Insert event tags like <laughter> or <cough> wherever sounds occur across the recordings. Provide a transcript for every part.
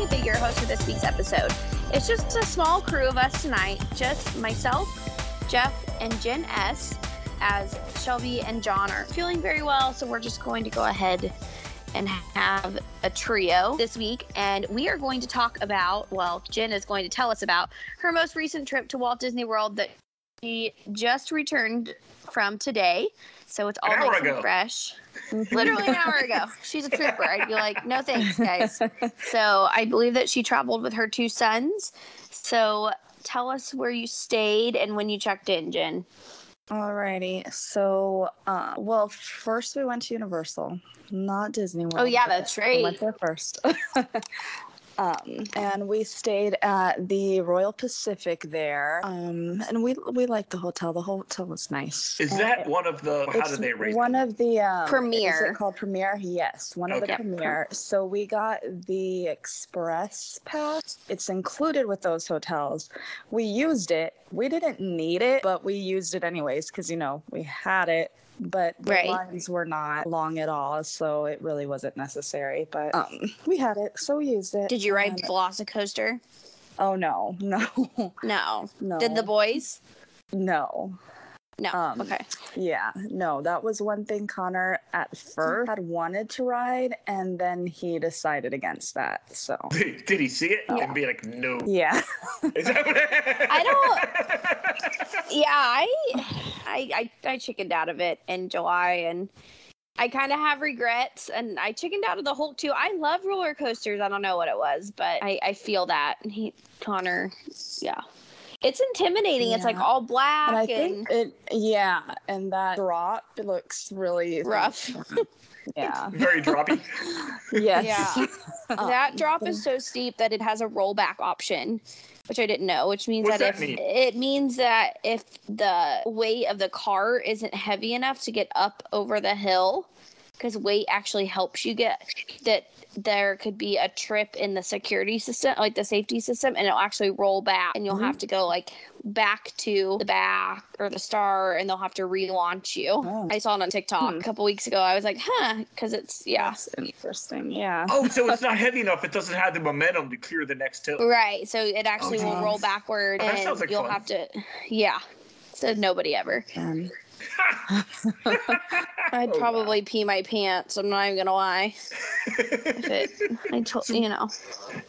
I'm your host for this week's episode. It's just a small crew of us tonight, just myself, Jeff, and Jen S. As Shelby and John are feeling very well, so we're just going to go ahead and have a trio this week. And we are going to talk about, well, Jen is going to tell us about her most recent trip to Walt Disney World that she just returned from today. So it's all An nice and fresh. <laughs> Literally an hour ago. She's a trooper. I'd be like, no thanks, guys. <laughs> So I believe that she traveled with her two sons. So tell us where you stayed and when you checked in, Jen. Alrighty. So, uh, well, first we went to Universal, not Disney World. Oh, yeah, but that's We right. went there first. <laughs> um, and we stayed at the Royal Pacific there. Um, and we we liked the hotel. The hotel was nice. Is And that it- one of the? How it's did they rate? one of the um, Is Premier. it called Premier? Yes, one of the Okay. Premier. So we got the Express Pass. It's included with those hotels. We used it. We didn't need it, but we used it anyways because you know we had it. But the Right. lines were not long at all, so it really wasn't necessary. But um, we had it, so we used it. Did you ride and- Velocicoaster? Oh no, no, <laughs> No. no. Did the boys? No. No. Um, okay. Yeah, no, that was one thing Connor at first had wanted to ride, and then he decided against that. So, <laughs> Did, did he see it Yeah. and be like, no? yeah. Is that what I don't- <laughs> Yeah, I, I, I, I chickened out of it in July, and I kind of have regrets, and I chickened out of the Hulk too. I love roller coasters. I don't know what it was, but I, I feel that And he, Connor, yeah, it's intimidating. It's like all black And I and, think it, yeah, and that drop it looks really rough. Yeah. <laughs> Very droppy. Yes. Yeah. <laughs> Um, that drop is so steep that it has a rollback option, which I didn't know. Which means What's that, that if mean? it means that if the weight of the car isn't heavy enough to get up over the hill, because weight actually helps you get that there could be a trip in the security system, like the safety system, and it'll actually roll back, and you'll Mhm. have to go like back to the back or the star, and they'll have to relaunch you. Oh. I saw it on TikTok Hmm. a couple weeks ago. I was like, huh, because it's yeah. That's interesting. Yeah. Oh, so it's not heavy enough. It doesn't have the momentum to clear the next hill. Right. So it actually will roll backward Oh, that and like you'll fun. have to yeah. So nobody ever. Um, <laughs> I'd Oh, probably pee my pants. I'm not even gonna lie. It, <laughs> I told you know.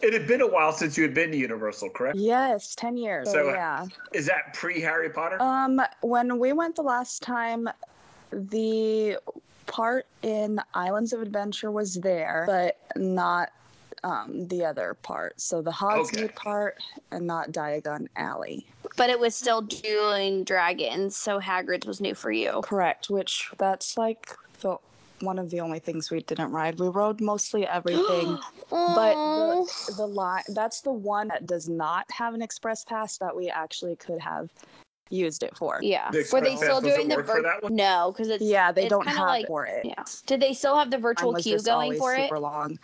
it had been a while since you had been to Universal, correct? yes, ten years. So, So, uh, yeah. Is that pre Harry Potter? Um, when we went the last time, the part in Islands of Adventure was there, but not um, the other part. So the Hogsmeade Okay. part and not Diagon Alley. But it was still dueling dragons, so Hagrid's was new for you. Correct. Which that's like the one of the only things we didn't ride. We rode mostly everything. <gasps> But the, the line that's the one that does not have an express pass that we actually could have used it for. yeah. The Were they still Pass doing the virtual? for vir- that one? No, because it's Yeah, they it's don't have like- for it. yeah. Did they still have the virtual queue going always for it? super long.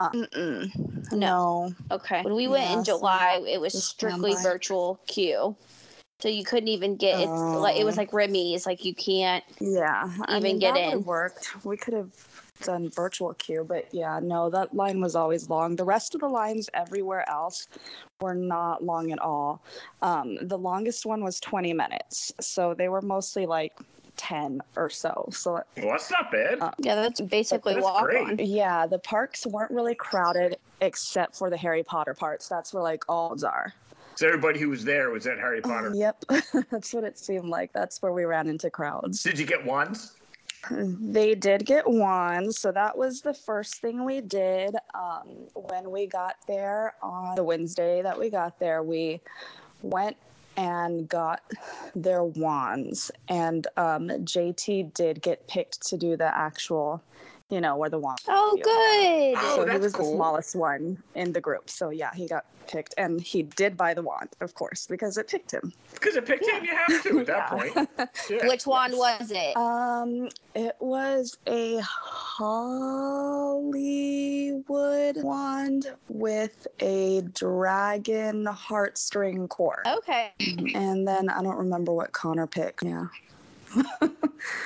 Uh. No. Okay. When we went Yeah, in so July, it was strictly virtual queue. So you couldn't even get it's like it was Oh. like Remy's, like you can't Yeah, I even mean, get in. worked. We could have done virtual queue, but yeah, no, that line was always long. The rest of the lines everywhere else were not long at all. Um, the longest one was 20 minutes, so they were mostly like 10 or so. So Well, that's not bad. Uh, Yeah, that's basically That's walk great. on. yeah, the parks weren't really crowded except for the Harry Potter parts. That's where like all are. so everybody who was there was at Harry Potter. <laughs> Yep, <laughs> that's what it seemed like. That's where we ran into crowds. Did you get wands? They did get wands, so that was the first thing we did. Um, when we got there on the Wednesday that we got there, we went and got their wands, and um, JT did get picked to do the actual, you know, where the wand. Oh, good. Oh, so he was cool. the smallest one in the group. So yeah, he got picked, and he did buy the wand, of course, because it picked him. Because it picked him, you have to at that point. <laughs> Yeah. Which wand was it? Um, it was a Hollywood wand with a dragon heartstring core. Okay. And then I don't remember what Connor picked. Yeah.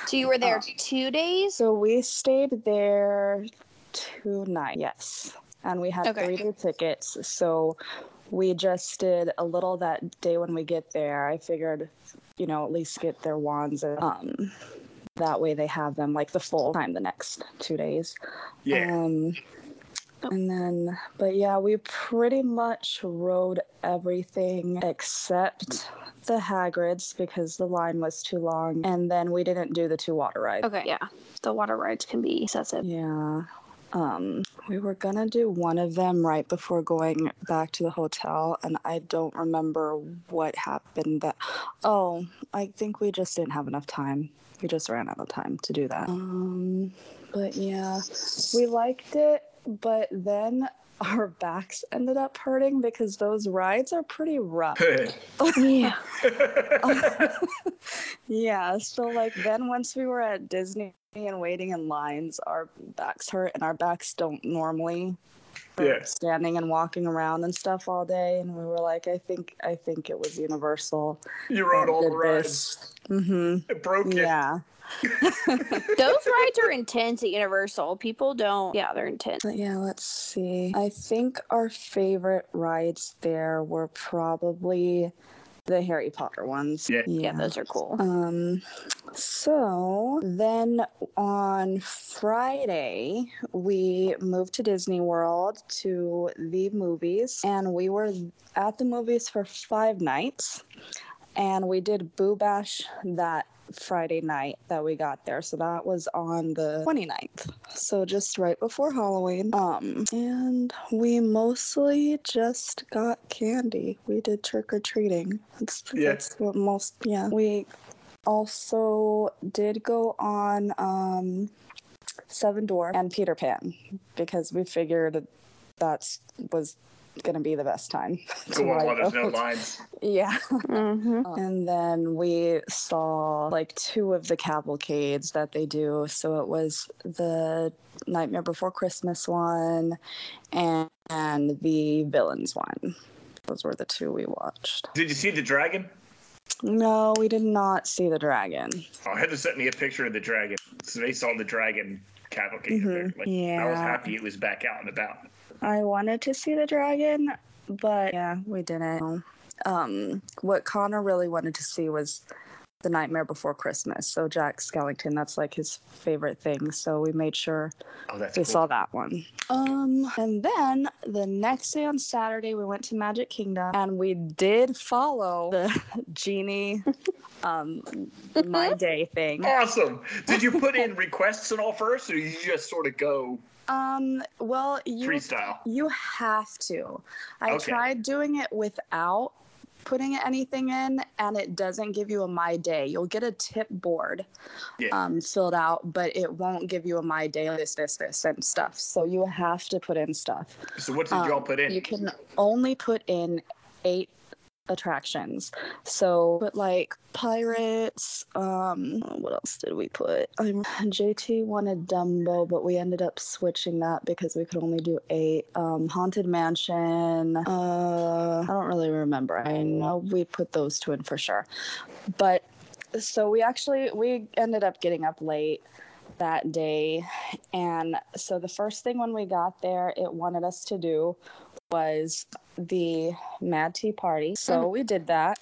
So you were there Uh, two days? So we stayed there two nights, yes. And we had Okay. three day tickets. So we just did a little that day when we get there. I figured, you know, at least get their wands. And, um, that way they have them like the full time the next two days. Yeah. Um, and then, but yeah, we pretty much rode everything except the Hagrids because the line was too long. And then we didn't do the two water rides. Okay, yeah. The water rides can be excessive. Yeah. Um, we were gonna do one of them right before going back to the hotel, and I don't remember what happened. That oh, I think we just didn't have enough time. We just ran out of time to do that. Um, but yeah, we liked it, but then our backs ended up hurting because those rides are pretty rough. <laughs> Yeah. <laughs> yeah, so like then once we were at Disney and waiting in lines, our backs hurt and our backs don't normally Yeah. standing and walking around and stuff all day and we were like I think I think it was Universal. you rode all the did mm-hmm. It broke it. Yeah. <laughs> Those rides are intense at Universal. People don't. Yeah, they're intense. But yeah, let's see. I think our favorite rides there were probably the Harry Potter ones. Yeah. Yeah, those are cool. Um, so then on Friday, we moved to Disney World to the movies, and we were at the movies for five nights. And we did Boo Bash that Friday night that we got there. So that was on the 29th. So just right before Halloween. Um, and we mostly just got candy. We did trick or treating. That's, Yeah. that's what most, yeah. We also did go on um, Seven Dwarf and Peter Pan because we figured that was gonna be the best time. <laughs> to Go on while there's no lines. Yeah. hmm <laughs> And then we saw like two of the cavalcades that they do. So it was the Nightmare Before Christmas one and, and the Villains one. Those were the two we watched. Did you see the dragon? No, we did not see the dragon. Oh, Heather sent me a picture of the dragon. So they saw the dragon cavalcade. Mhm. apparently. I was happy it was back out and about. I wanted to see the dragon, but yeah, we didn't. Um, what Connor really wanted to see was the Nightmare Before Christmas. So Jack Skellington, that's like his favorite thing. So we made sure Oh, we cool. saw that one. Um, and then the next day on Saturday, we went to Magic Kingdom and we did follow the <laughs> genie, um, my <laughs> day thing. Awesome. Did you put in requests and all first, or you just sort of go Um, well, you freestyle? you have to. I Okay. tried doing it without putting anything in, and it doesn't give you a my day. You'll get a tip board Yeah. um, filled out, but it won't give you a my day list, this, this, and stuff. So you have to put in stuff. So what did y'all Um, put in? You can only put in eight attractions. So put like pirates. Um, what else did we put? Um, JT wanted Dumbo, but we ended up switching that because we could only do eight. Um, Haunted Mansion. Uh, I don't really remember. I know we put those two in for sure, but so we actually we ended up getting up late that day and so the first thing when we got there it wanted us to do was the mad tea party. So mm. we did that.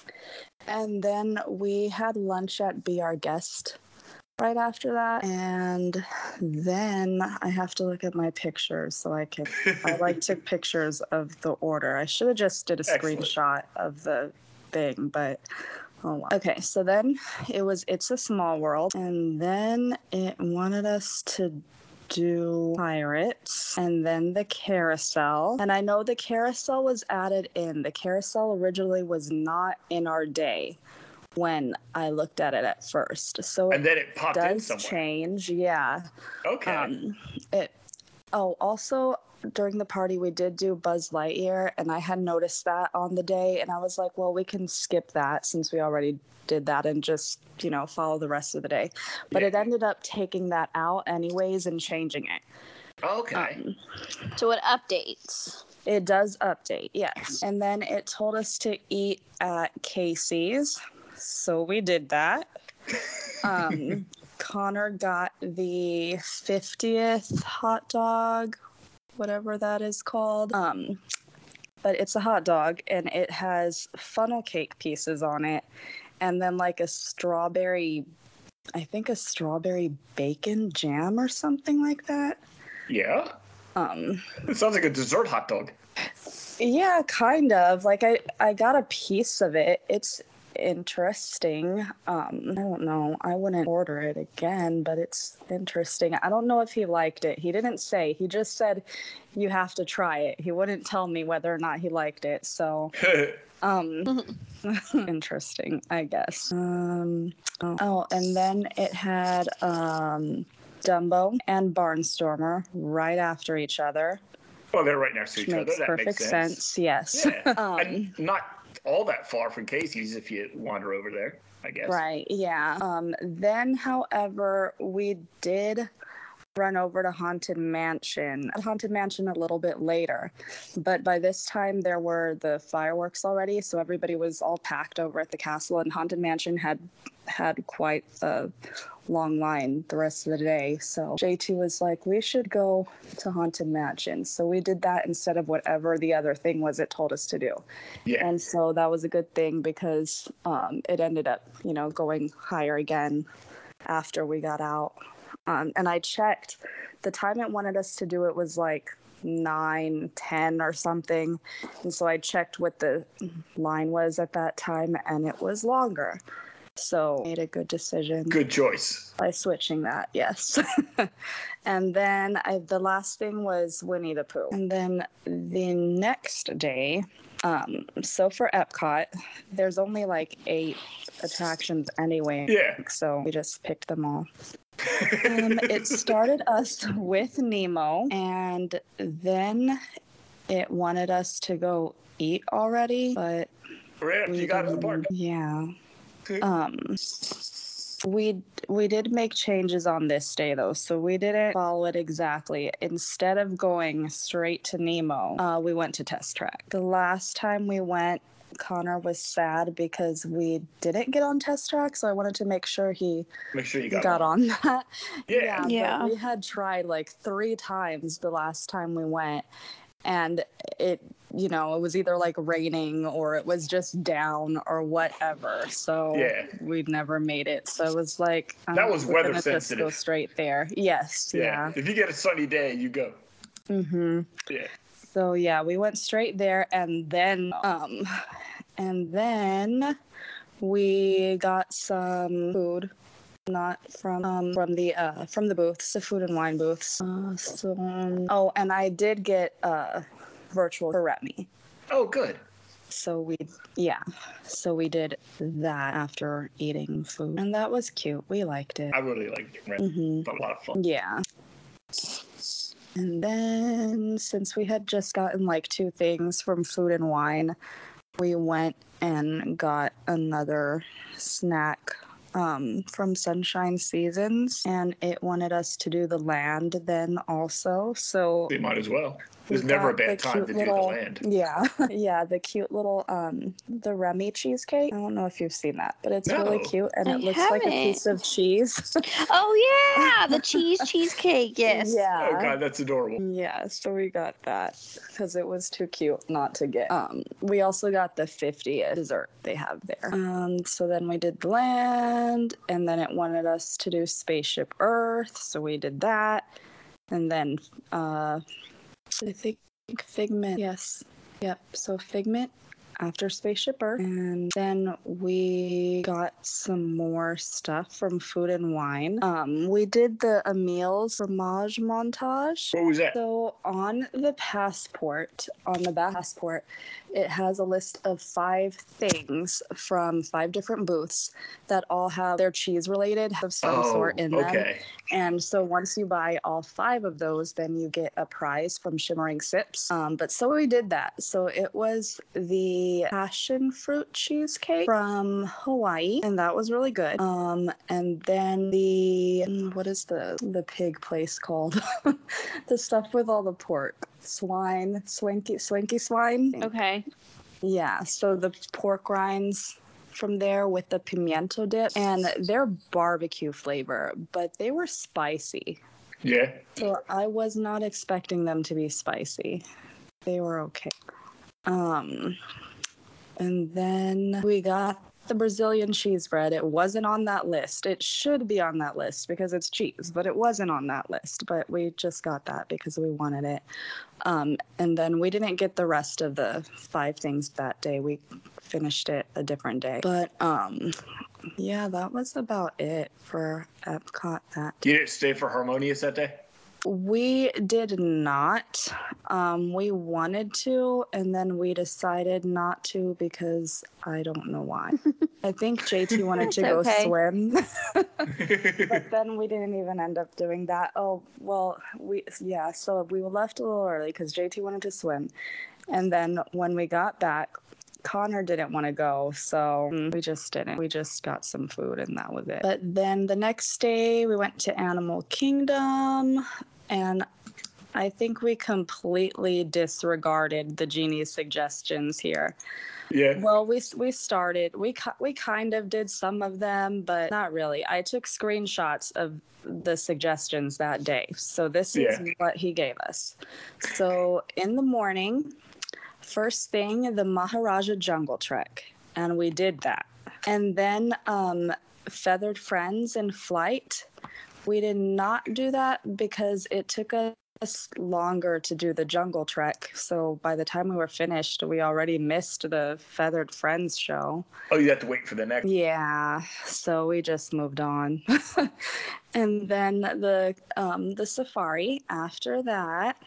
And then we had lunch at be our guest right after that. And then i have to look at my pictures so i can i like took <laughs> pictures of the order. I should have just did a Excellent. screenshot of the thing but Oh, wow. Okay, so then it was It's a Small World, and then it wanted us to do Pirates, and then the Carousel. And I know the Carousel was added in. The Carousel originally was not in our day when I looked at it at first. So and then it popped in does somewhere. change, yeah. Okay. Um, it. Oh, also during the party we did do Buzz Lightyear, and I had noticed that on the day, and I was like, well, we can skip that since we already did that and just you know follow the rest of the day. But Yeah. it ended up taking that out anyways and changing it. okay. Um, So it updates. it does update, yes. And then it told us to eat at Casey's, so we did that. <laughs> Um, Connor got the 50th hot dog, whatever that is called. Um, but it's a hot dog and it has funnel cake pieces on it and then like a strawberry I think a strawberry bacon jam or something like that. Yeah. Um It sounds like a dessert hot dog. yeah, kind of. Like I I got a piece of it. It's interesting. Um I don't know. I wouldn't order it again, but it's interesting. I don't know if he liked it. He didn't say. He just said you have to try it. He wouldn't tell me whether or not he liked it. So <laughs> um <laughs> interesting i guess um oh, oh, and then it had um dumbo and barnstormer right after each other well, they're right next to which each other. makes That perfect makes sense. sense. yes Yeah. <laughs> um and not all that far from Casey's if you wander over there, I guess. right yeah um then however we did run over to haunted mansion haunted mansion a little bit later but by this time there were the fireworks already so everybody was all packed over at the castle and haunted mansion had had quite a long line the rest of the day. So jt was like we should go to haunted mansion. So we did that instead of whatever the other thing was it told us to do. Yeah. and so that was a good thing because um, it ended up you know going higher again after we got out. Um, and i checked. The time it wanted us to do it was like 9 10 or something. And so i checked what the line was at that time and it was longer so made a good decision Good choice. by switching that yes <laughs> and then I, the last thing was winnie the pooh and then the next day um, so for epcot there's only like eight attractions anyway Yeah. so we just picked them all <laughs> um, it started us with Nemo, and then it wanted us to go eat already, but we you got in the park. Yeah. Okay. Um, we we did make changes on this day though, so we didn't follow it exactly. Instead of going straight to Nemo, uh, we went to Test Track. The last time we went. Connor was sad because we didn't get on test track, so I wanted to make sure he Make sure you got, got, on that. Yeah. but Yeah. we had tried like three times the last time we went, and it, you know, it was either like raining or it was just down or whatever. So Yeah. we never made it. So it was like That um, was we're weather gonna Just go straight there. Yes. Yeah. Yeah. If you get a sunny day, you go. Mm-hmm. Yeah. So yeah, we went straight there and then um and then we got some food not from um, from the uh from the booths, the food and wine booths. Uh, so um, oh, and I did get uh virtual for Remy. Oh, good. So we yeah, so we did that after eating food, and that was cute. We liked it. I really liked it. Right? hmm a lot of fun. Yeah. And then, since we had just gotten like two things from food and wine, we went and got another snack um, from Sunshine Seasons, and it wanted us to do the land then also. So They might as well. We There's never a got bad time cute to do little- the land. Yeah, <laughs> <laughs> yeah, the cute little um the Remy cheesecake. I don't know if you've seen that, but it's really cute and I it looks like a piece of cheese. <laughs> Oh yeah, the cheese cheesecake. Yes. yeah. Oh god, that's adorable. Yeah, so we got that because it was too cute not to get. Um, we also got the 50th dessert they have there. Um, so then we did the land, and then it wanted us to do Spaceship Earth, so we did that, and then uh, I think Figment. Yes, yep. So Figment after Spaceship Earth, and then we got some more stuff from Food and Wine. Um, we did the Emile's fromage montage. What was that? So on the passport, on the back passport, it has a list of five things from five different booths that all have their cheese related of some oh, sort in them. okay. And so once you buy all five of those, then you get a prize from Shimmering Sips. Um, but so we did that. So it was the passion fruit cheesecake from Hawaii, and that was really good. Um, and then the mm, what is the the pig place called? <laughs> the stuff with all the pork, swine, swanky, swanky swine. Okay. Yeah. So the pork rinds from there with the pimiento dip, and they're barbecue flavor, but they were spicy. Yeah. So I was not expecting them to be spicy. They were okay. Um, and then we got the Brazilian cheese bread. It wasn't on that list. It should be on that list because it's cheese, but it wasn't on that list. But we just got that because we wanted it. Um, and then we didn't get the rest of the five things that day. We finished it a different day. But um, yeah, that was about it for Epcot that day. You didn't stay for Harmonious that day? We did not. Um, we wanted to, and then we decided not to because I don't know why. <laughs> I think JT wanted to go okay. swim, <laughs> but <laughs> then we didn't even end up doing that. Oh, well, we, yeah, so we left a little early because JT wanted to swim. And then when we got back, Connor didn't want to go, so we just didn't. We just got some food and that was it. But then the next day we went to Animal Kingdom and I think we completely disregarded the genie's suggestions here. yeah. Well, we we started. We we kind of did some of them, but not really. I took screenshots of the suggestions that day. So this is what he gave us. So in the morning, first thing, the Maharaja Jungle Trek, and we did that. And then um, Feathered Friends in flight. We did not do that because it took us longer to do the jungle trek. So by the time we were finished, we already missed the Feathered Friends show. Oh, you have to wait for the next. Yeah, so we just moved on. <laughs> and then the um, the safari after that.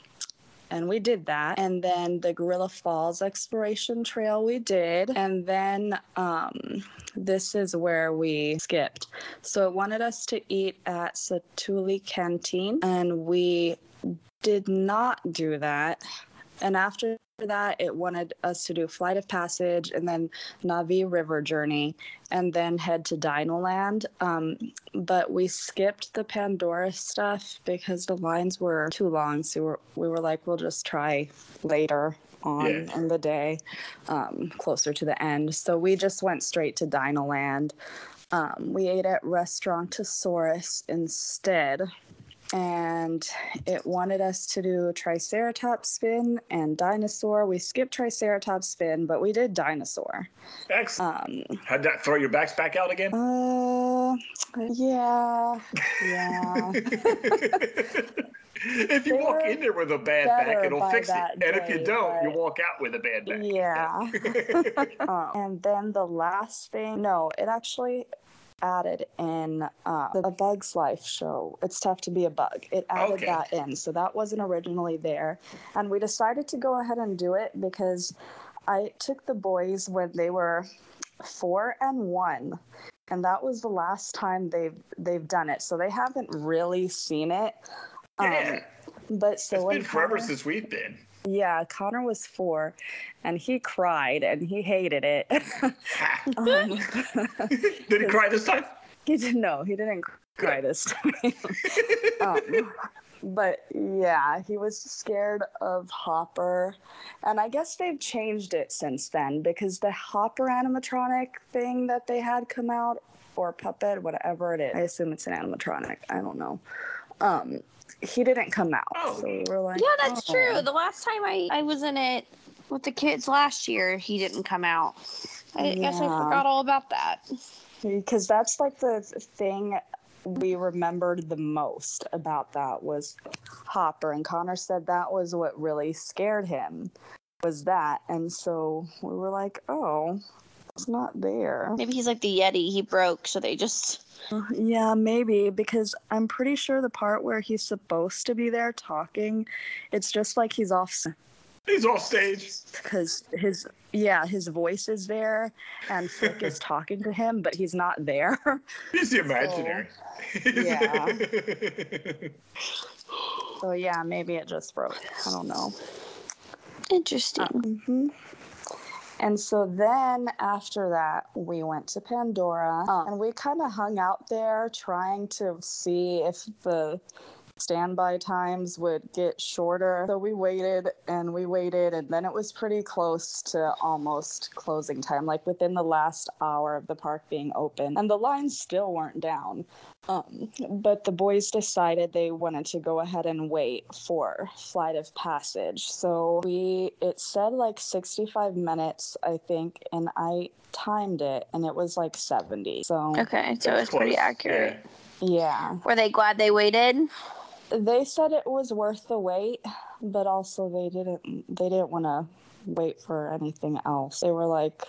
And we did that. And then the Gorilla Falls exploration trail we did. And then um, this is where we skipped. So it wanted us to eat at Satu'li Canteen, and we did not do that. And after that, it wanted us to do Flight of Passage and then Na'vi River Journey and then head to Dinoland. Um, but we skipped the Pandora stuff because the lines were too long. So we were, we were like, we'll just try later on Yeah. in the day, um, closer to the end. So we just went straight to Dinoland. Um, we ate at Restaurantosaurus instead and it wanted us to do Triceratops spin and dinosaur. We skipped Triceratops spin, but we did dinosaur. Excellent. Um, How'd that throw your backs back out again? uh, yeah, <laughs> yeah. if you They walk in there with a bad back, it'll fix it. And if you don't, you walk out with a bad back. Yeah. <laughs> um, and then the last thing, no, it actually added in uh, the A Bug's Life show. It's tough to be a bug. It added Okay. that in, so that wasn't originally there, and we decided to go ahead and do it because I took the boys when they were four and one. And that was the last time they've they've done it, so they haven't really seen it. Yeah. but so it's when been forever Connor- since we've been. Yeah, Connor was four, and he cried and he hated it. <laughs> <laughs> um, Did he <laughs> cry this time? he didn't know. He didn't cry this time. um, but yeah, he was scared of Hopper, and I guess they've changed it since then because the Hopper animatronic thing that they had come out, or puppet, whatever it is. I assume it's an animatronic. I don't know. Um, he didn't come out, Oh. so we were like, Yeah, that's "Oh." true. The last time I, I was in it with the kids last year, he didn't come out. I guess I forgot all about that. because that's like the thing we remembered the most about that was Hopper and Connor said that was what really scared him was that and so we were like oh it's not there Maybe he's like the Yeti. He broke, so they just. Yeah maybe because I'm pretty sure the part where he's supposed to be there talking it's just like he's off He's off stage. because his yeah his voice is there and Flick is <laughs> talking to him but he's not there He's the imaginary. yeah. <laughs> so yeah maybe it just broke I don't know Interesting. hmm And so then after that, we went to Pandora um, and we kind of hung out there trying to see if the standby times would get shorter. So we waited and we waited, and then it was pretty close to almost closing time, like within the last hour of the park being open. And the lines still weren't down. Um, but the boys decided they wanted to go ahead and wait for Flight of Passage. So we, it said like 65 minutes, I think, and I timed it and it was like 70. So, Okay, so That's it's pretty close. accurate. yeah. Were they glad they waited? They said it was worth the wait, but also they didn't they didn't want to wait for anything else. They were like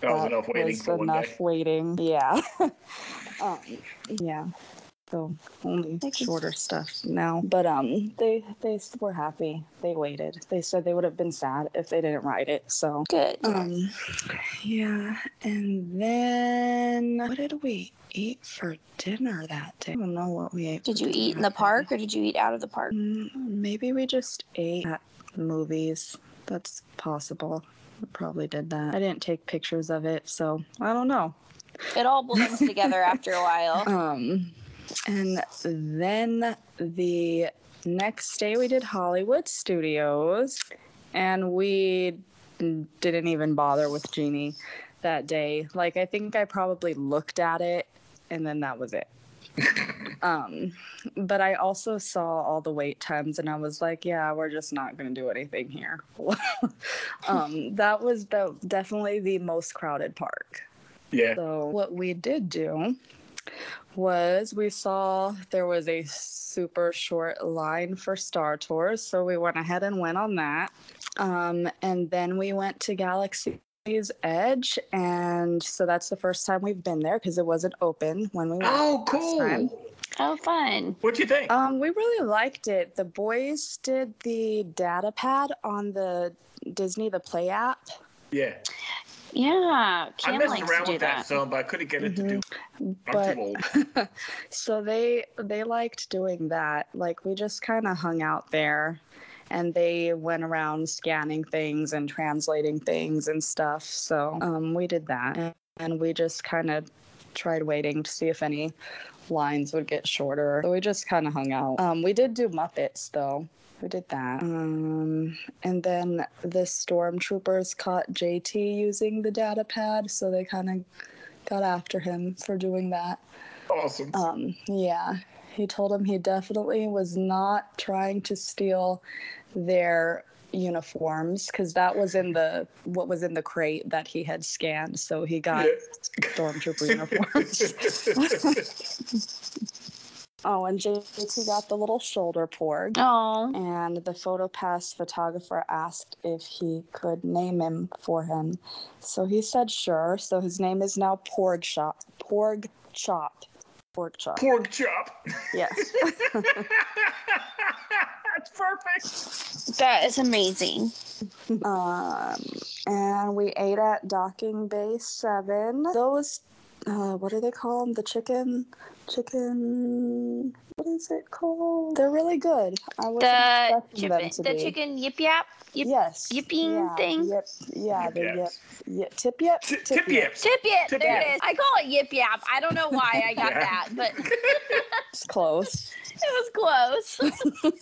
That was enough waiting was enough waiting. Yeah. <laughs> um, yeah. So only Thank shorter stuff now. But um they they were happy. They waited. They said they would have been sad if they didn't ride it. So Good. um yeah. And then what did we eat for dinner that day? I don't know what we ate. Did you eat in the park day. or did you eat out of the park? Mm, Maybe we just ate at movies. That's possible. We probably did that. I didn't take pictures of it, so I don't know. It all blends together after a while. <laughs> Um, and then the next day we did Hollywood Studios, and we didn't even bother with Genie that day. Like I think I probably looked at it, and then that was it. <laughs> um, but I also saw all the wait times, and I was like, yeah, we're just not gonna do anything here. <laughs> um, that was the definitely the most crowded park. Yeah. So what we did do was we saw there was a super short line for Star Tours, so we went ahead and went on that. Um, and then we went to Galaxy's Edge, and so that's the first time we've been there because it wasn't open when we went. Oh, last time. cool. Oh, fun. What'd you think? Um, we really liked it. The boys did the data pad on the Disney the Play app. yeah. Yeah, I Cam messed likes around to do with that that. some, but I couldn't get it to do. I'm But too old. <laughs> so they they liked doing that. Like we just kind of hung out there and they went around scanning things and translating things and stuff. So um, we did that. And, and we just kind of tried waiting to see if any lines would get shorter. So we just kind of hung out. Um, we did do Muppets though. We did that. Um, and then the stormtroopers caught JT using the data pad, so they kind of got after him for doing that. Awesome. Um, yeah, he told him he definitely was not trying to steal their uniforms because that was in the what was in the crate that he had scanned. So he got stormtrooper <laughs> uniforms. <laughs> oh, and JT got the little shoulder porg. Oh, And the photo pass photographer asked if he could name him for him. So he said sure. So his name is now Porg Chop. Porg Chop. Porg Chop. Pork chop. Yes. <laughs> <laughs> That's perfect. that is amazing. um, and we ate at Docking Bay 7. Those, uh, what do they call them? The chicken, chicken, what is it called? They're really good. I wasn't The expecting them chicken, to the be. chicken yip yap. Yip, yes. yipping yeah, thing? Yep. Yeah, Yip the yip. yip. Tip yip? T- Tip yips. Tip yip. Tip there yip. it is. I call it yip yap. I don't know why I got <laughs> Yeah. that, but it <laughs> It's close. <laughs> It was close.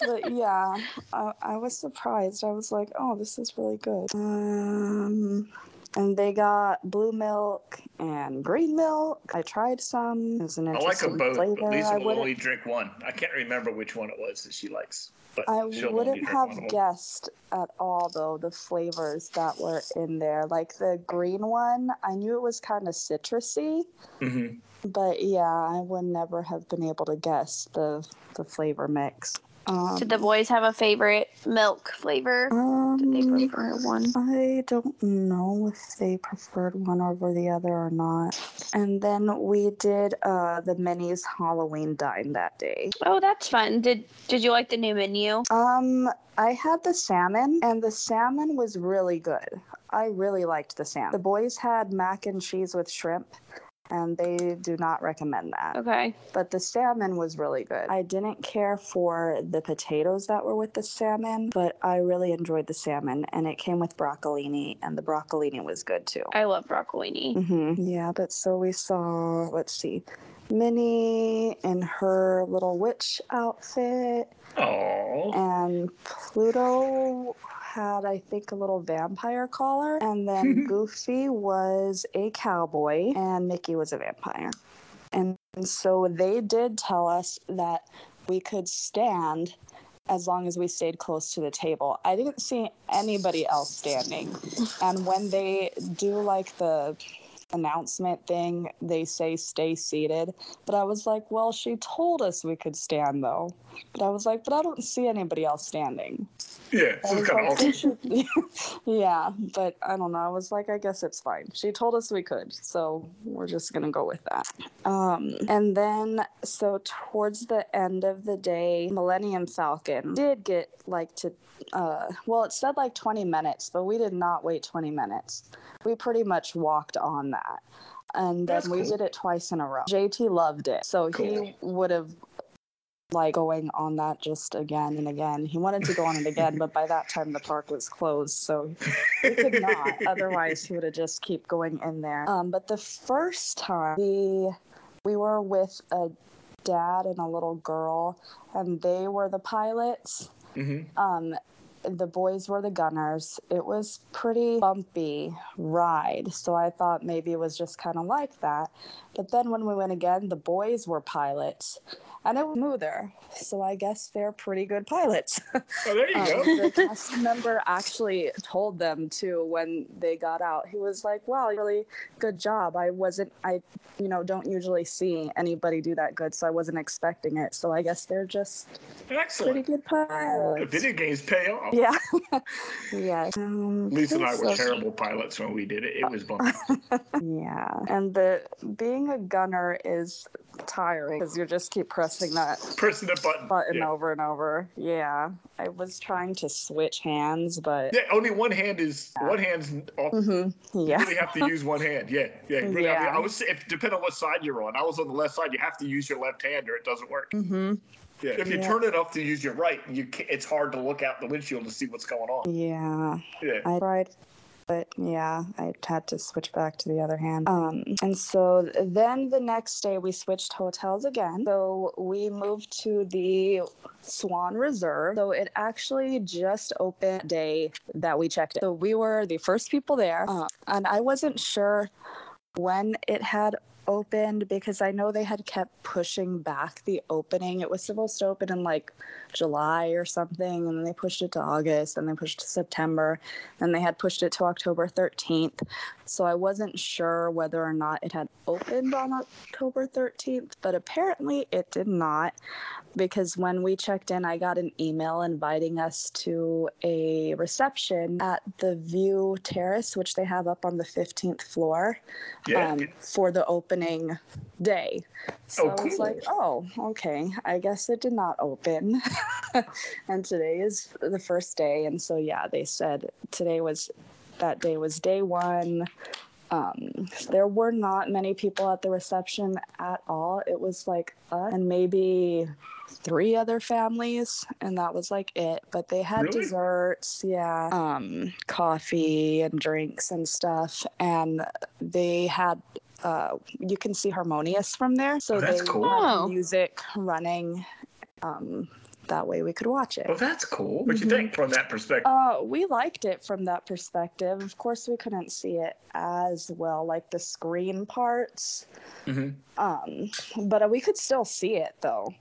but yeah, I, I was surprised. I was like, oh, this is really good. Um, and they got blue milk and green milk. I tried some. It was an I like them both, flavor. but Lisa will only drink one. I can't remember which one it was that she likes, but I wouldn't have one of them. guessed at all, though, the flavors that were in there. Like the green one, I knew it was kind of citrusy. Mhm. But yeah, I would never have been able to guess the the flavor mix. Um, Did the boys have a favorite milk flavor? Did they um, prefer one? I don't know if they preferred one over the other or not. And then we did uh, the Minnie's Halloween dine that day. Oh, that's fun. Did Did you like the new menu? Um, I had the salmon, and the salmon was really good. I really liked the salmon. The boys had mac and cheese with shrimp, and they do not recommend that. Okay. But the salmon was really good. I didn't care for the potatoes that were with the salmon, but I really enjoyed the salmon, and it came with broccolini, and the broccolini was good too. I love broccolini. hmm Yeah, but so we saw, let's see, Minnie in her little witch outfit, Oh. and Pluto had, I think, a little vampire collar, and then <laughs> Goofy was a cowboy, and Mickey was a vampire. And so they did tell us that we could stand as long as we stayed close to the table. I didn't see anybody else standing. And when they do like the announcement thing, they say stay seated. But I was like, well, she told us we could stand though. But I was like, but I don't see anybody else standing. Yeah, I so it's kind of like, awesome. <laughs> <laughs> yeah, but I don't know. I was like, I guess it's fine. She told us we could, so we're just gonna go with that. Um, and then, so towards the end of the day, Millennium Falcon did get like to, uh, well, it said like 20 minutes, but we did not wait 20 minutes. We pretty much walked on that. And then That's we cool. did it twice in a row. JT loved it. So he would have like going on that just again and again. He wanted to go on it again, but by that time the park was closed, so he could not. <laughs> Otherwise, he would have just keep going in there. Um, but the first time we we were with a dad and a little girl, and they were the pilots. hmm Um, the boys were the gunners. It was pretty bumpy ride, so I thought maybe it was just kind of like that. But then when we went again, the boys were pilots, and it was smoother. So I guess they're pretty good pilots. <laughs> Oh, there you Um, go. the cast member actually told them too when they got out. He was like, "Wow, really good job. I wasn't, I, you know, don't usually see anybody do that good, so I wasn't expecting it. So I guess they're just pretty good pilots." Video games pay off. Yeah. <laughs> yeah. Um, Lisa and I were so- terrible pilots when we did it. It was <laughs> fun. Yeah. And the being a gunner is tiring because you just keep pressing that Pressing the button. button yeah. over and over. Yeah. I was trying to switch hands, but Yeah, only one hand is one hand's off. Mhm. You yeah. really have to use one hand. Yeah, yeah. you really have to- Yeah. I was if depending on what side you're on. I was on the left side. You have to use your left hand or it doesn't work. Mm-hmm. Yeah. If you Yeah. turn it off to use your right, you it's hard to look out the windshield to see what's going on. Yeah. Yeah. I tried, but yeah, I had to switch back to the other hand. Um, and so then the next day we switched hotels again. So we moved to the Swan Reserve. So it actually just opened day that we checked in. So we were the first people there, uh, and I wasn't sure when it had opened because I know they had kept pushing back the opening. It was supposed to open in like July or something, and then they pushed it to August, and they pushed to September, and they had pushed it to October 13th. So I wasn't sure whether or not it had opened on October 13th, but apparently it did not because when we checked in, I got an email inviting us to a reception at the View Terrace, which they have up on the 15th floor Yeah. um, for the opening day. So Oh, I was like, oh, okay. I guess it did not open. <laughs> and today is the first day. And so, yeah, they said today was that day was day one. Um, there were not many people at the reception at all. It was like us and maybe three other families, and that was like it. But they had Really? desserts, yeah, um, coffee and drinks and stuff, and they had. Uh, you can see Harmonious from there, so Oh, that's they cool. had Oh. music running. Um, that way we could watch it. Well, that's cool. What you Mhm. think from that perspective? Uh, we liked it from that perspective. Of course, we couldn't see it as well, like the screen parts. hmm Um, but we could still see it though.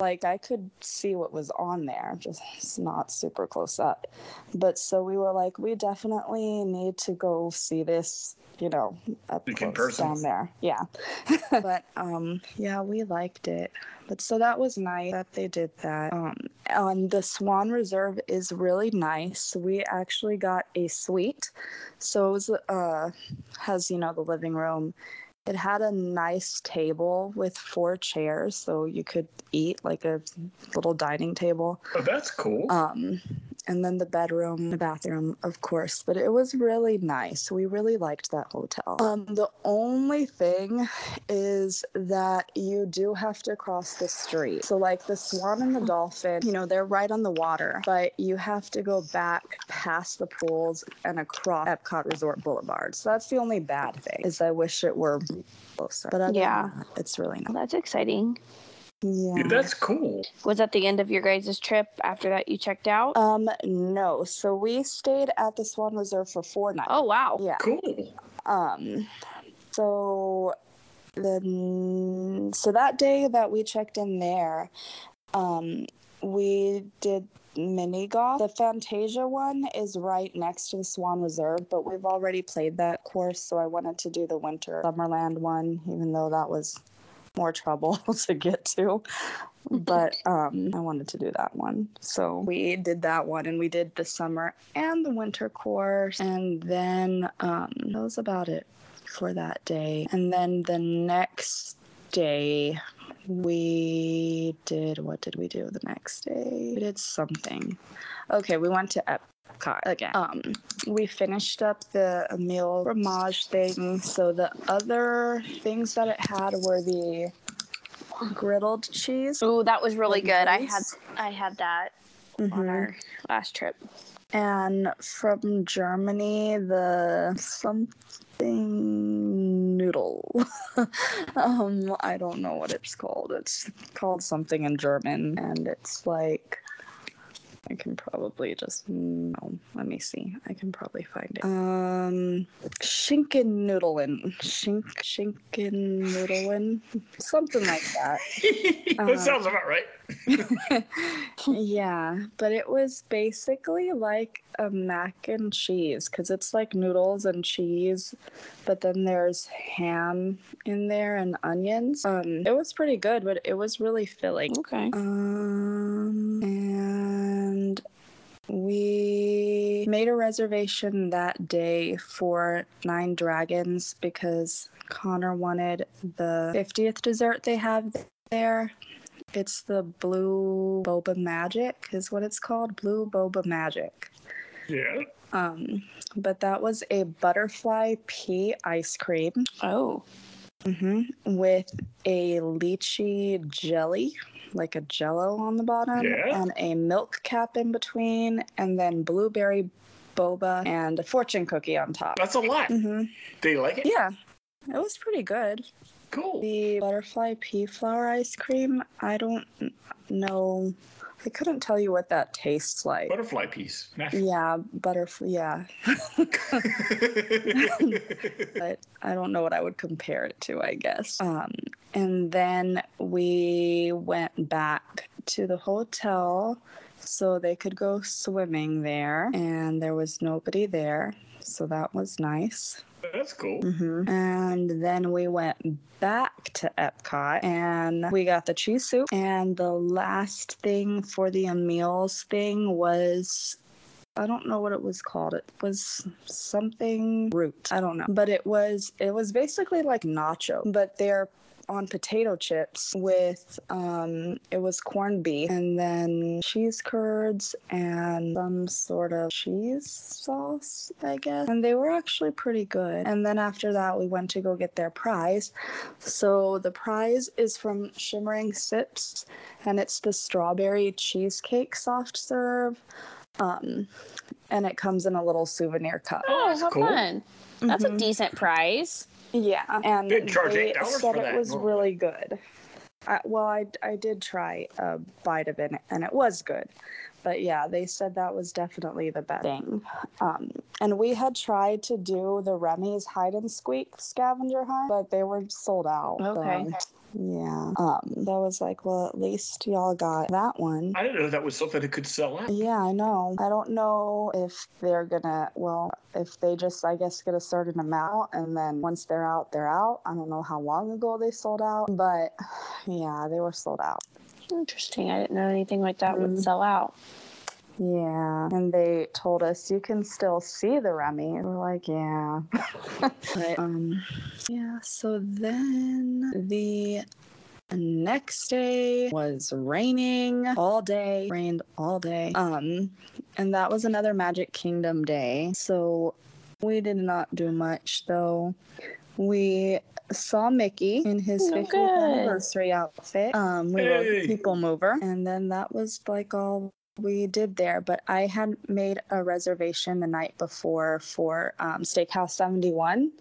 Like I could see what was on there, just it's not super close up. But so we were like, we definitely need to go see this, you know, up Like close person? down there. Yeah. <laughs> but um, yeah, we liked it. But so that was nice that they did that. Um, and the Swan Reserve is really nice. We actually got a suite, so it was uh has you know the living room. It had a nice table with four chairs, so you could eat like a little dining table. Oh, that's cool. Um, and then the bedroom, the bathroom, of course. But it was really nice. We really liked that hotel. Um, the only thing is that you do have to cross the street. So, like the Swan and the Dolphin, you know, they're right on the water, but you have to go back past the pools and across Epcot Resort Boulevard. So that's the only bad thing. Is I wish it were closer. But Yeah. that, it's really Well, nice. that's exciting. Yeah. Dude, that's cool. Was that the end of your guys' trip after that you checked out? Um, no. So we stayed at the Swan Reserve for four nights. oh, wow. Yeah. Cool. Um, so then, so that day that we checked in there, um, we did mini golf. The Fantasia one is right next to the Swan Reserve, but we've already played that course, so I wanted to do the Winter Summerland one, even though that was more trouble <laughs> to get to. But <laughs> um, I wanted to do that one. So we did that one and we did the summer and the winter course. And then um, that was about it for that day. And then the next day, we did what did we do the next day? We did something. Okay, we went to Epcot again. Um, we finished up the Emile's Fromage thing. So the other things that it had were the griddled cheese. Oh, that was really good. I had? I had that on Mhm. our last trip. And from Germany, the something noodle. <laughs> um, I don't know what it's called. It's called something in German, and it's like I can probably just no. Let me see. I can probably find it. Um, Shinken noodlen, Schink Shinken noodlen, something like that. <laughs> that Uh, sounds about right. <laughs> yeah, but it was basically like a mac and cheese because it's like noodles and cheese, but then there's ham in there and onions. Um, it was pretty good, but it was really filling. Okay. Um, and we made a reservation that day for Nine Dragons because Connor wanted the 50th dessert they have there. It's the Blue Boba Magic, is what it's called. Blue Boba Magic. Yeah. Um, but that was a butterfly pea ice cream Oh. Hmm with a lychee jelly, like a jello on the bottom, Yeah. and a milk cap in between, and then blueberry boba and a fortune cookie on top. That's a lot. hmm you like it? Yeah, it was pretty good. Cool. The butterfly pea flower ice cream, I don't know. I couldn't tell you what that tastes like. Butterfly piece. Yeah, butterfly. Yeah, <laughs> but I don't know what I would compare it to, I guess. Um, and then we went back to the hotel so they could go swimming there, and there was nobody there. So that was nice. That's cool. hmm And then we went back to Epcot and we got the cheese soup. And the last thing for the meals thing was. I don't know what it was called. It was something root. I don't know. But it was it was basically like nacho, but they're on potato chips with um it was corned beef and then cheese curds and some sort of cheese sauce, I guess. And they were actually pretty good. And then after that we went to go get their prize. So the prize is from Shimmering Sips and it's the strawberry cheesecake soft serve. Um and it comes in a little souvenir cup. Oh, that's how cool. fun. That's a Mhm. decent prize. Yeah, and They'd charge they $8 said it was normally. really good. I, well, I, I did try a bite of it, and it was good. But yeah, they said that was definitely the best thing. Um, and we had tried to do the Remy's hide and squeak scavenger hunt, but they were sold out. Okay. so, yeah. Um, that was like, well, at least y'all got that one. I didn't know that was something that could sell out. Yeah, I know. I don't know if they're gonna, well, if they just, I guess, get a certain amount and then once they're out, they're out. I don't know how long ago they sold out, but <sighs> yeah, they were sold out. Interesting. I didn't know anything like that would Mhm. sell out. Yeah. And they told us you can still see the Remy. We're like, yeah. <laughs> but, um, yeah, so then the next day was raining all day, rained all day. Um, and that was another Magic Kingdom day. So we did not do much though. We saw Mickey in his Oh, 50th good. anniversary outfit. Um, we rode Hey. the People Mover, and then that was like all we did there. But I had made a reservation the night before for um, Steakhouse 71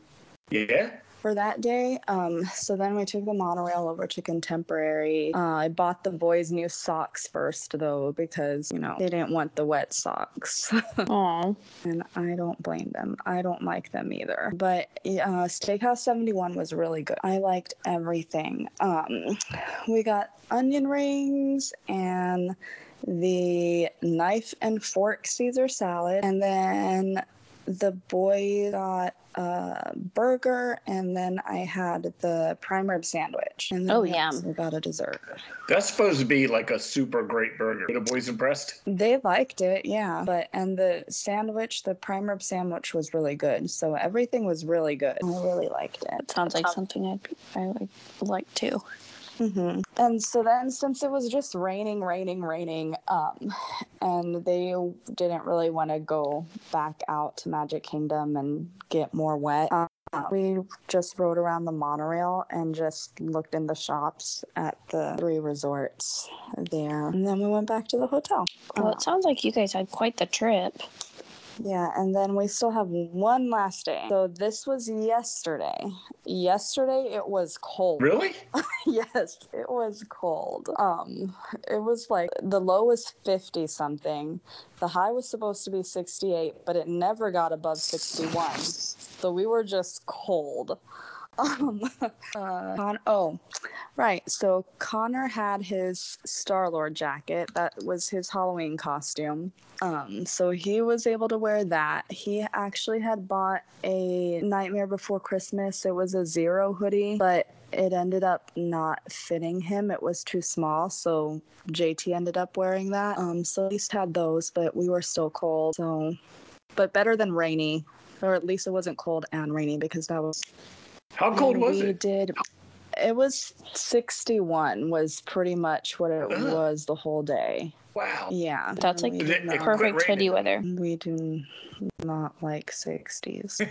Yeah. For that day. Um, so then we took the monorail over to Contemporary. Uh, I bought the boys new socks first, though, because you know they didn't want the wet socks, <laughs> Aw. and I don't blame them. I don't like them either. But uh, Steakhouse Seventy One was really good. I liked everything. Um, we got onion rings and the knife and fork Caesar salad, and then the boy got a burger, and then I had the prime rib sandwich. And then Oh, we got a dessert. That's supposed to be like a super great burger. Were the boys impressed? They liked it, yeah. But and the sandwich, the prime rib sandwich was really good. So everything was really good. I really liked it. That sounds like something I'd be, I like like too. Hmm And so then, since it was just raining, raining, raining, um, and they didn't really want to go back out to Magic Kingdom and get more wet, uh, we just rode around the monorail and just looked in the shops at the three resorts there. And then we went back to the hotel. Well, it sounds like you guys had quite the trip. Yeah, and then we still have one last day. So this was yesterday. Yesterday it was cold. Really? <laughs> yes, it was cold. Um, it was like the low was 50 something. The high was supposed to be 68, but it never got above 61. So we were just cold. <laughs> Um, uh, Con- oh, right. So Connor had his Star Lord jacket. That was his Halloween costume. Um, so he was able to wear that. He actually had bought a Nightmare Before Christmas. It was a zero hoodie, but it ended up not fitting him. It was too small, so JT ended up wearing that. Um, so at least had those, but we were still cold. So, but better than rainy, or at least it wasn't cold and rainy because that was. How cold and was we it? did. It was 61 was pretty much what it Ugh. was the whole day. Wow. Yeah. That's like we It- did it not- Perfect hoodie weather. we do not like 60s. <laughs>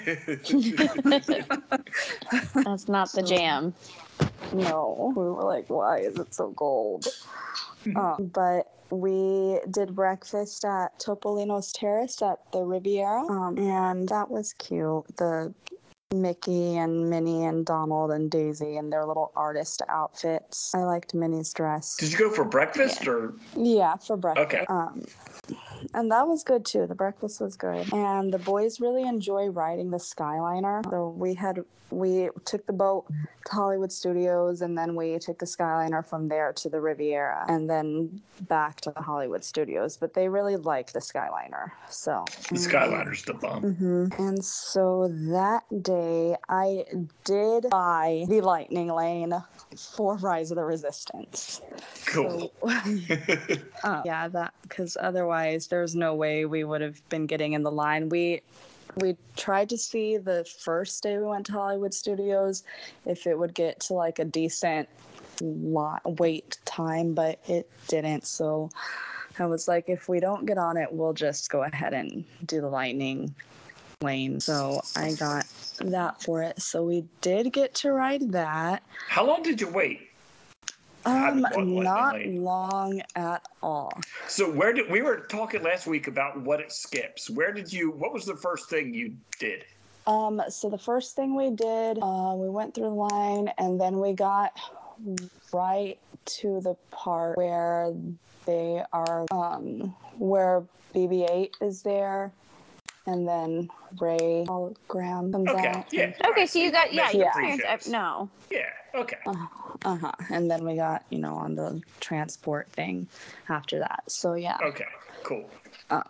<laughs> That's not the jam. No, we were like, why is it so cold? <laughs> um, but we did breakfast at Topolino's Terrace at the Riviera, um, and that was cute. The Mickey and Minnie and Donald and Daisy in their little artist outfits. I liked Minnie's dress. Did you go for breakfast or? Yeah, for breakfast. Okay. Um, and that was good too. The breakfast was good, and the boys really enjoy riding the Skyliner. So we had we took the boat to Hollywood Studios, and then we took the Skyliner from there to the Riviera, and then back to the Hollywood Studios. But they really like the Skyliner, so The Skyliner's the bomb. hmm And so that day, I did buy the Lightning Lane for Rise of the Resistance. Cool. So, <laughs> uh, yeah, that because otherwise there's no way we would have been getting in the line. We we tried to see the first day we went to Hollywood Studios if it would get to like a decent lot wait time, but it didn't. So I was like, if we don't get on it, we'll just go ahead and do the lightning lane. So I got that for it. So we did get to ride that. How long did you wait? Um, not long at all. So where did we were talking last week about what it skips? Where did you? What was the first thing you did? Um, so the first thing we did, uh, we went through the line and then we got right to the part where they are, um, where BB-8 is there, and then Rey hologram comes Okay. out. Yeah. Okay, so you got yeah, Making your the parents. uh, no, Yeah. Okay. Uh huh. And then we got, you know, on the transport thing after that. So yeah. Okay. Cool. Um,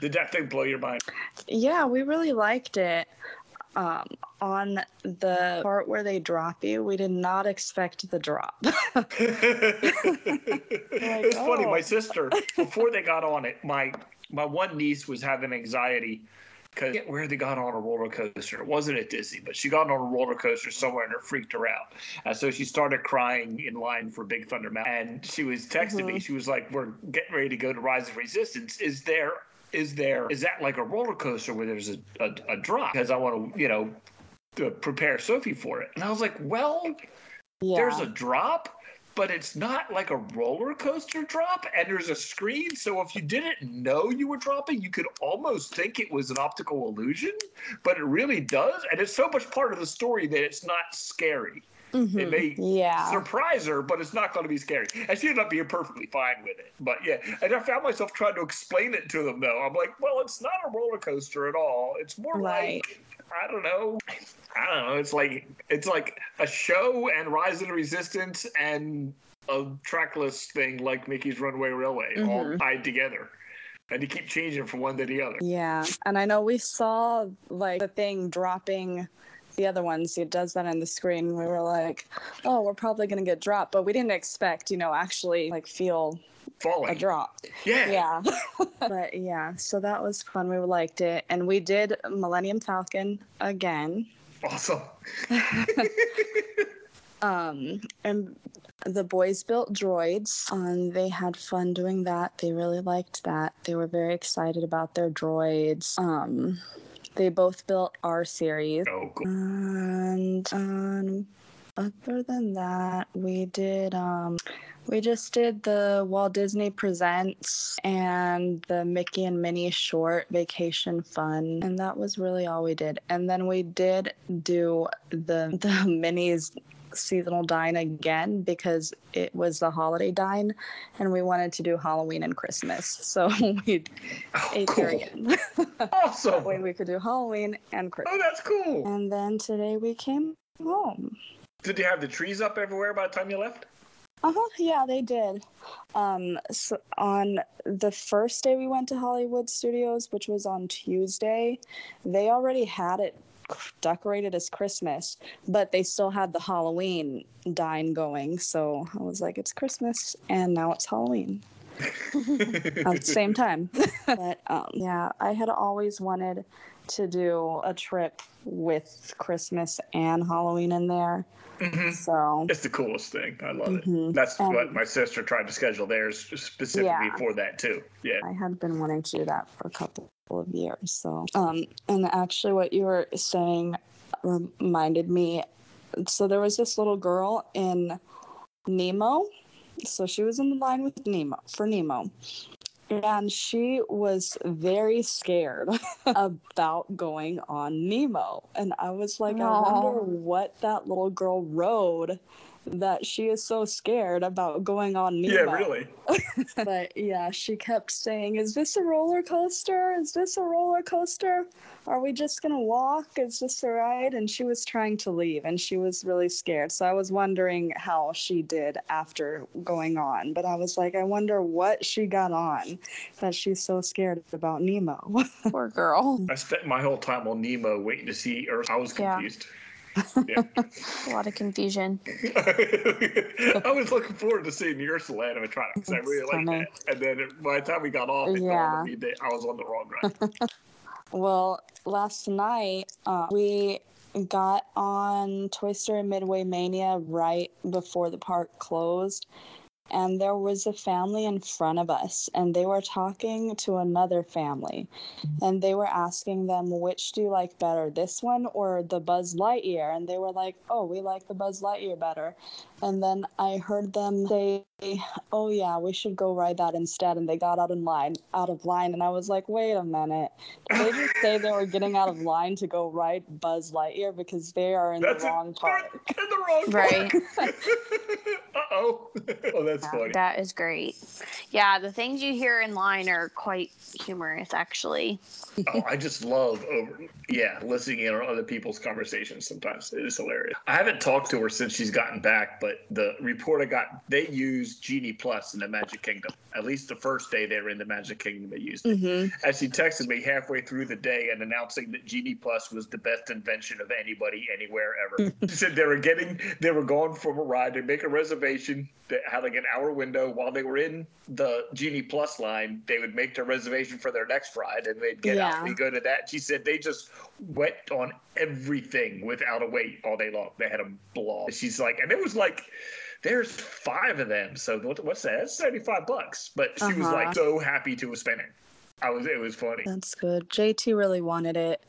Did that thing blow your mind? Yeah, we really liked it. Um, on the part where they drop you, we did not expect the drop. <laughs> <laughs> It's was funny. oh. My sister, before they got on it, my my one niece was having anxiety because where they got on a roller coaster. It wasn't at Disney, but she got on a roller coaster somewhere and it freaked her out. And so she started crying in line for Big Thunder Mountain. And she was texting mm-hmm. me. She was like, "We're getting ready to go to Rise of Resistance. Is there?" Is there is that like a roller coaster where there's a, a, a drop? Because I want to, you know, to prepare Sophie for it. And I was like, well, yeah. there's a drop, but it's not like a roller coaster drop, and there's a screen. So if you didn't know you were dropping, you could almost think it was an optical illusion, but it really does. And it's so much part of the story that it's not scary. Mm-hmm. It may yeah. surprise her, but it's not going to be scary. And she ended up being perfectly fine with it. But yeah, and I found myself trying to explain it to them though. I'm like, well, it's not a roller coaster at all. It's more right. like I don't know. I don't know. It's like it's like a show and Rise of the Resistance and a trackless thing like Mickey's Runaway Railway mm-hmm. all tied together. And you keep changing from one to the other. Yeah. And I know we saw like the thing dropping the other ones. It does that on the screen. We were like, oh, we're probably going to get dropped. But we didn't expect, you know, actually like feel falling. A drop. Yeah. Yeah. <laughs> but yeah, so that was fun. We liked it. And we did Millennium Falcon again. Awesome. <laughs> um, and the boys built droids. Um, they had fun doing that. They really liked that. They were very excited about their droids. Um, they both built R-series. Oh, cool. And um, other than that, we did um, we just did the Walt Disney Presents and the Mickey and Minnie short vacation fun, and that was really all we did. And then we did do the the Minnie's seasonal dine again because it was the holiday dine and we wanted to do Halloween and Christmas. So <laughs> we oh, ate cool. there again. <laughs> awesome. that way we could do Halloween and Christmas. Oh, that's cool. And then today we came home. Did you have the trees up everywhere by the time you left? Uh huh. Yeah, they did. Um, so on the first day we went to Hollywood Studios, which was on Tuesday, they already had it decorated as Christmas, but they still had the Halloween dine going. So I was like, it's Christmas, and now it's Halloween. <laughs> at the same time. <laughs> but um, yeah, I had always wanted to do a trip with Christmas and Halloween in there. Mm-hmm. So it's the coolest thing. I love mm-hmm. it. That's and, what my sister tried to schedule theirs specifically yeah, for that too. Yeah, I had been wanting to do that for a couple of years. So, um, and actually, what you were saying reminded me. So there was this little girl in Nemo. So she was in the line with Nemo for Nemo, and she was very scared <laughs> about going on Nemo. And I was like, Aww. I wonder what that little girl rode that she is so scared about going on Nemo. Yeah, really. <laughs> but yeah, she kept saying, "Is this a roller coaster? Is this a roller coaster? Are we just gonna walk? Is this a ride?" And she was trying to leave, and she was really scared. So I was wondering how she did after going on. But I was like, I wonder what she got on that she's so scared about Nemo. <laughs> Poor girl. I spent my whole time on Nemo waiting to see Earth. I was confused. Yeah. Yeah. <laughs> a lot of confusion. <laughs> I was looking forward to seeing Ursula animatronic because I really like that. And then by the time we got off, yeah. I was on the wrong ride. <laughs> well, last night uh, we got on Toy Story Midway Mania right before the park closed and there was a family in front of us and they were talking to another family and they were asking them which do you like better this one or the buzz lightyear? And they were like oh we like the buzz lightyear better and then i heard them say oh yeah we should go ride that instead and they got out in line out of line and i was like wait a minute. Did they just say they were getting out of line to go ride buzz lightyear because they are in that's the wrong part in the wrong right. <laughs> Uh-oh. <laughs> Oh that's yeah, funny. that is great. Yeah the things you hear in line are quite humorous actually. Oh i just love over yeah listening in on other people's conversations sometimes. It is hilarious. I haven't talked to her since she's gotten back but the report i got they use Genie Plus in the Magic Kingdom At least the first day they were in the Magic Kingdom, they used it. hmm And she texted me halfway through the day and announcing that Genie Plus was the best invention of anybody anywhere ever. <laughs> she said they were getting, they were going from a ride. They make a reservation that had like an hour window while they were in the Genie Plus line. They would make their reservation for their next ride and they'd get Yeah. out. We go to that. She said they just went on everything without a wait all day long. They had a ball. She's like, and it was like. There's five of them, so what, what's that? That's seventy-five bucks. But she was Uh-huh. like so happy to spend it. I was. It was funny. That's good. JT really wanted it.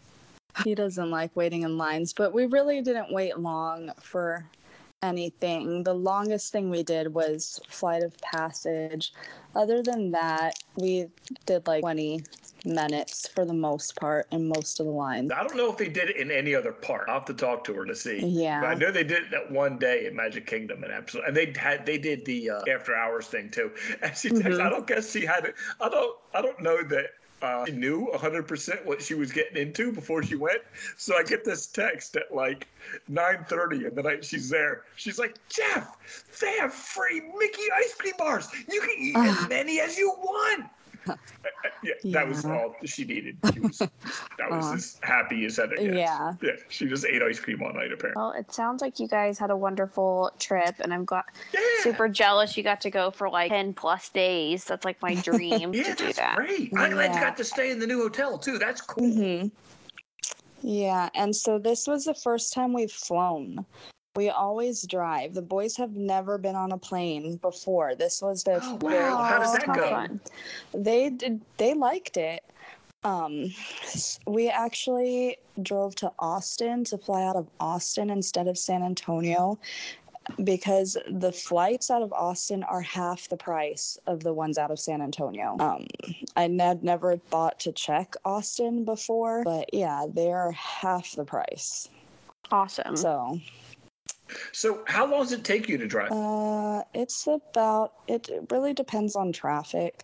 He doesn't like waiting in lines, but we really didn't wait long for anything. The longest thing we did was Flight of Passage. Other than that, we did like 20 minutes for the most part in most of the lines. I don't know if they did it in any other part. I'll have to talk to her to see. Yeah. But I know they did it that one day at Magic Kingdom, and absolutely, and they had they did the uh, after hours thing too. <laughs> And she, texted, Mhm. I don't guess she had it. I don't, I don't know that. Uh, she knew 100% what she was getting into before she went. So I get this text at like 9.30 and the night she's there. She's like, Jeff, they have free Mickey ice cream bars. You can eat as Ah. many as you want. <laughs> yeah, that was all she needed. She was, that was <laughs> Aw. as happy as that. Yeah. Yeah, she just ate ice cream all night apparently. Well, it sounds like you guys had a wonderful trip, and I'm glad, Yeah. super jealous you got to go for like 10 plus days. That's like my <laughs> dream Yeah, to do that's that. great. I'm glad you got to stay in the new hotel too. That's cool. hmm Yeah, and so this was the first time we've flown. We always drive. The boys have never been on a plane before. This was their Oh, their wow. How does first that go? time. They did. They liked it. Um, we actually drove to Austin to fly out of Austin instead of San Antonio because the flights out of Austin are half the price of the ones out of San Antonio. Um, I had never thought to check Austin before, but yeah, they are half the price. Awesome. So So, how long does it take you to drive? uh, it's about, it really depends on traffic,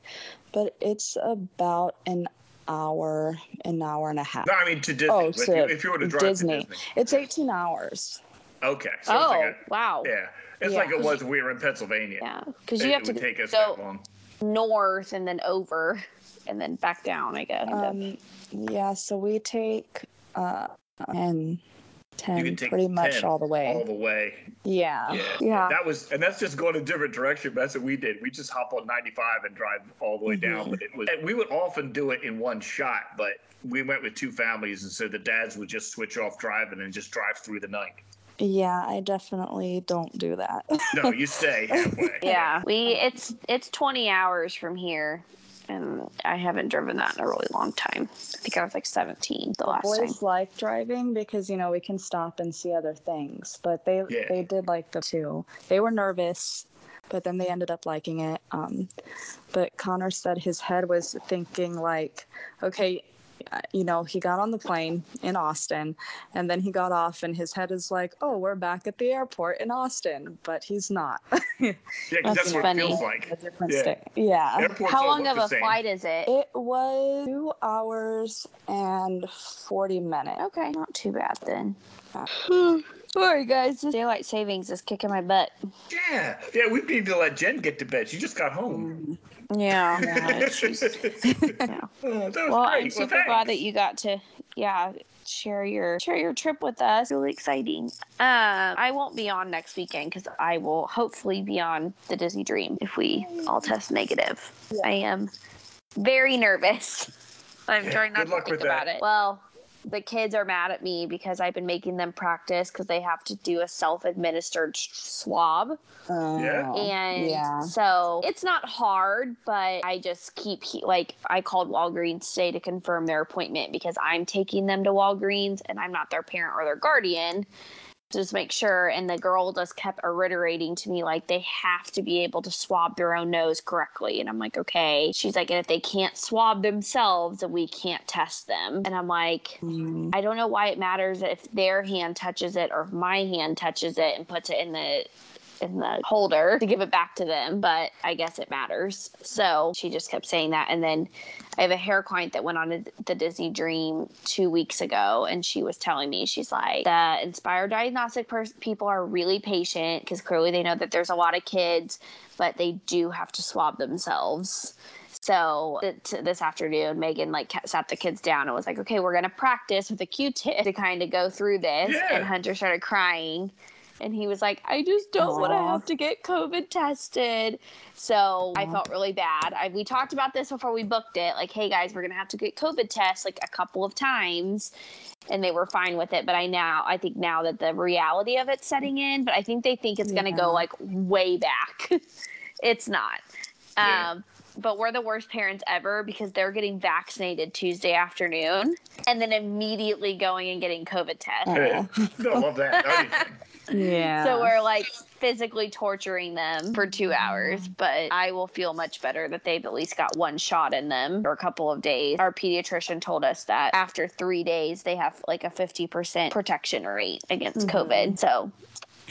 but it's about an hour, an hour and a half. no, I mean to Disney. oh, if, to you, if you were to drive Disney. to Disney. It's 18 hours. Okay. So oh, it's like wow. yeah. It's Yeah. like it was when we were in Pennsylvania. Yeah. Because It, you have it to would take us go that long. north and then over and then back down, I guess. Um, yeah, so we take uh, 10, 10 can take pretty much 10 all the way. All the way. yeah. Yeah. Yeah. That was, and that's just going a different direction. But that's what we did. We just hop on 95 and drive all the way down. Mhm. But it was, and we would often do it in one shot. But we went with two families, and so the dads would just switch off driving and just drive through the night. Yeah, I definitely don't do that. No, you stay halfway. <laughs> yeah. We it's it's 20 hours from here and I haven't driven that in a really long time. I think I was like 17 the last time. Boys like driving because you know we can stop and see other things, but they Yeah. they did like the two. They were nervous, but then they ended up liking it. Um, but Connor said his head was thinking like, okay, Uh, you know, he got on the plane in Austin, and then he got off, and his head is like, oh, we're back at the airport in Austin, but he's not. <laughs> Yeah, 'cause That's that's, what funny. it feels like. A different Yeah. state. Yeah. How long of a same. flight is it? It was two hours and 40 minutes. Okay, not too bad then. <sighs> Sorry guys, this daylight savings is kicking my butt. Yeah, yeah. We need to let Jen get to bed. She just got home. Mm. Yeah. yeah, <laughs> <laughs> yeah. Oh, Well, great. I'm super well, glad that you got to, yeah, share your share your trip with us. Really exciting. Um, I won't be on next weekend because I will hopefully be on the Disney Dream if we all test negative. Yeah. I am very nervous. <laughs> I'm Yeah, trying not good to luck think with about that. it. Well. The kids are mad at me because I've been making them practice because they have to do a self-administered swab. Oh, yeah. Oh, And yeah. so it's not hard, but I just keep he- like I called Walgreens today to confirm their appointment because I'm taking them to Walgreens and I'm not their parent or their guardian. Just make sure, and the girl just kept reiterating to me like they have to be able to swab their own nose correctly, and I'm like, okay. She's like, and if they can't swab themselves, then we can't test them, and I'm like, Mm, I don't know why it matters if their hand touches it or if my hand touches it and puts it in the in the holder to give it back to them, but I guess it matters. So she just kept saying that. And then I have a hair client that went on the Disney Dream two weeks ago, and she was telling me, she's like, the Inspired Diagnostic pers- people are really patient because clearly they know that there's a lot of kids, but they do have to swab themselves. So this afternoon, Megan like sat the kids down and was like, "Okay, we're gonna practice with a Q-tip to kind of go through this." Yeah. And Hunter started crying, and he was like, "I just don't want to have to get COVID tested." So Aww. I felt really bad. I, we talked about this before we booked it. Like, hey guys, we're gonna have to get COVID tests like a couple of times, and they were fine with it. But I now I think now that the reality of it's setting in, but I think they think it's yeah. gonna go like way back. <laughs> it's not. Yeah. Um, but we're the worst parents ever because they're getting vaccinated Tuesday afternoon and then immediately going and getting COVID tests. Hey, <laughs> I love that. Yeah. So we're like physically torturing them for two hours, but I will feel much better that they've at least got one shot in them for a couple of days. Our pediatrician told us that after three days, they have like a 50% protection rate against mm-hmm. COVID. So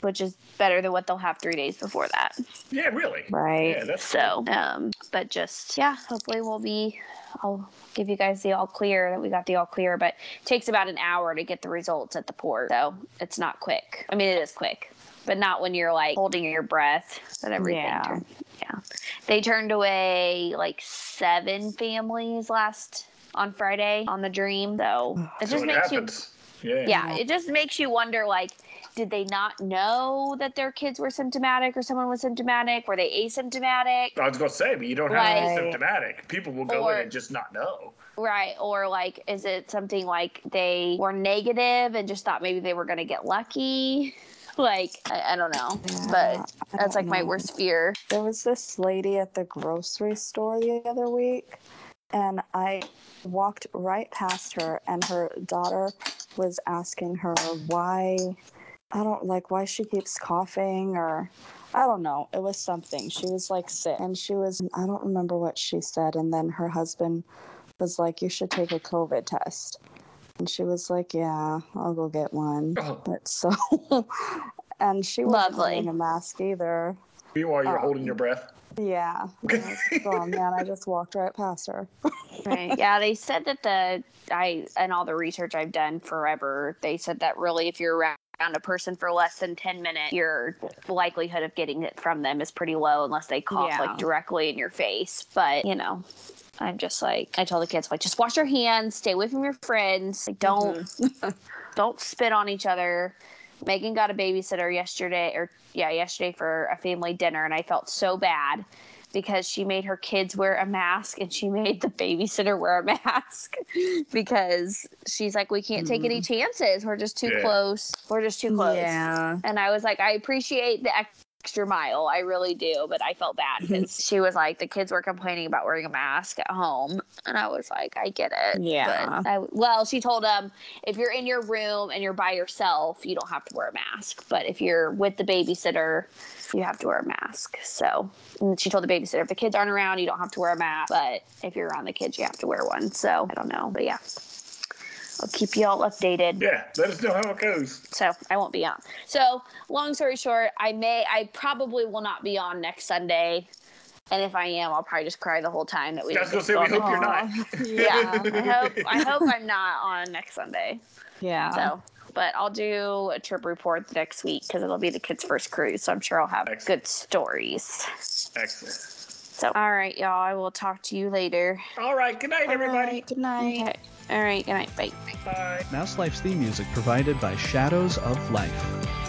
which is better than what they'll have three days before that. Yeah, really. Right. Yeah, that's so. Cool. Um, but just yeah, hopefully we'll be. I'll give you guys the all clear that we got the all clear, but it takes about an hour to get the results at the port, so it's not quick. I mean, it is quick, but not when you're like holding your breath and everything. Yeah. Turned, yeah. They turned away like seven families last on Friday on the Dream, though. It just so makes happens. you. Yeah. yeah, it just makes you wonder like did they not know that their kids were symptomatic or someone was symptomatic? Were they asymptomatic? I was going to say, but you don't have to be symptomatic. People will go or, in and just not know. Right. Or like, is it something like they were negative and just thought maybe they were going to get lucky? <laughs> like I, I, don't know yeah, but that's like know. my worst fear there was this lady at the grocery store the other week and i walked right past her and her daughter was asking her why I don't like why she keeps coughing or I don't know. It was something. She was like sick and she was I don't remember what she said and then her husband was like you should take a COVID test. And she was like, "Yeah, I'll go get one." Oh. But so <laughs> and she wasn't Lovely. wearing a mask either. Meanwhile, you're um, holding your breath. Yeah. <laughs> oh man, I just walked right past her. <laughs> right. Yeah, they said that the I and all the research I've done forever, they said that really if you're around around a person for less than 10 minutes, your likelihood of getting it from them is pretty low unless they cough yeah. like directly in your face. But, you know, I'm just like I tell the kids like just wash your hands, stay away from your friends, like don't mm-hmm. <laughs> don't spit on each other. Megan got a babysitter yesterday or yeah, yesterday for a family dinner and I felt so bad because she made her kids wear a mask and she made the babysitter wear a <laughs> mask because she's like, we can't take any mm. chances. We're just too yeah. close. We're just too close. Yeah. And I was like, I appreciate the extra mile. I really do. But I felt bad mm-hmm. because she was like, the kids were complaining about wearing a mask at home. And I was like, I get it. Yeah. I, well, she told them if you're in your room and you're by yourself, you don't have to wear a mask. But if you're with the babysitter, you have to wear a mask. So she told the babysitter, if the kids aren't around, you don't have to wear a mask. But if you're around the kids, you have to wear one. So I don't know. But yeah. I'll keep you all updated. Yeah, let us know how it goes. So I won't be on. So long story short, I may, I probably will not be on next Sunday. And if I am, I'll probably just cry the whole time that we. I was gonna say we hope you're not. <laughs> yeah, I hope I hope I'm not on next Sunday. Yeah. So but I'll do a trip report the next week because it'll be the kids' first cruise. So I'm sure I'll have Excellent. good stories. Excellent. So, all right, y'all. I will talk to you later. All right. Good night, everybody. Good night. Okay. All right. Good night. Bye. Bye. Mouse Life's theme music provided by Shadows of Life.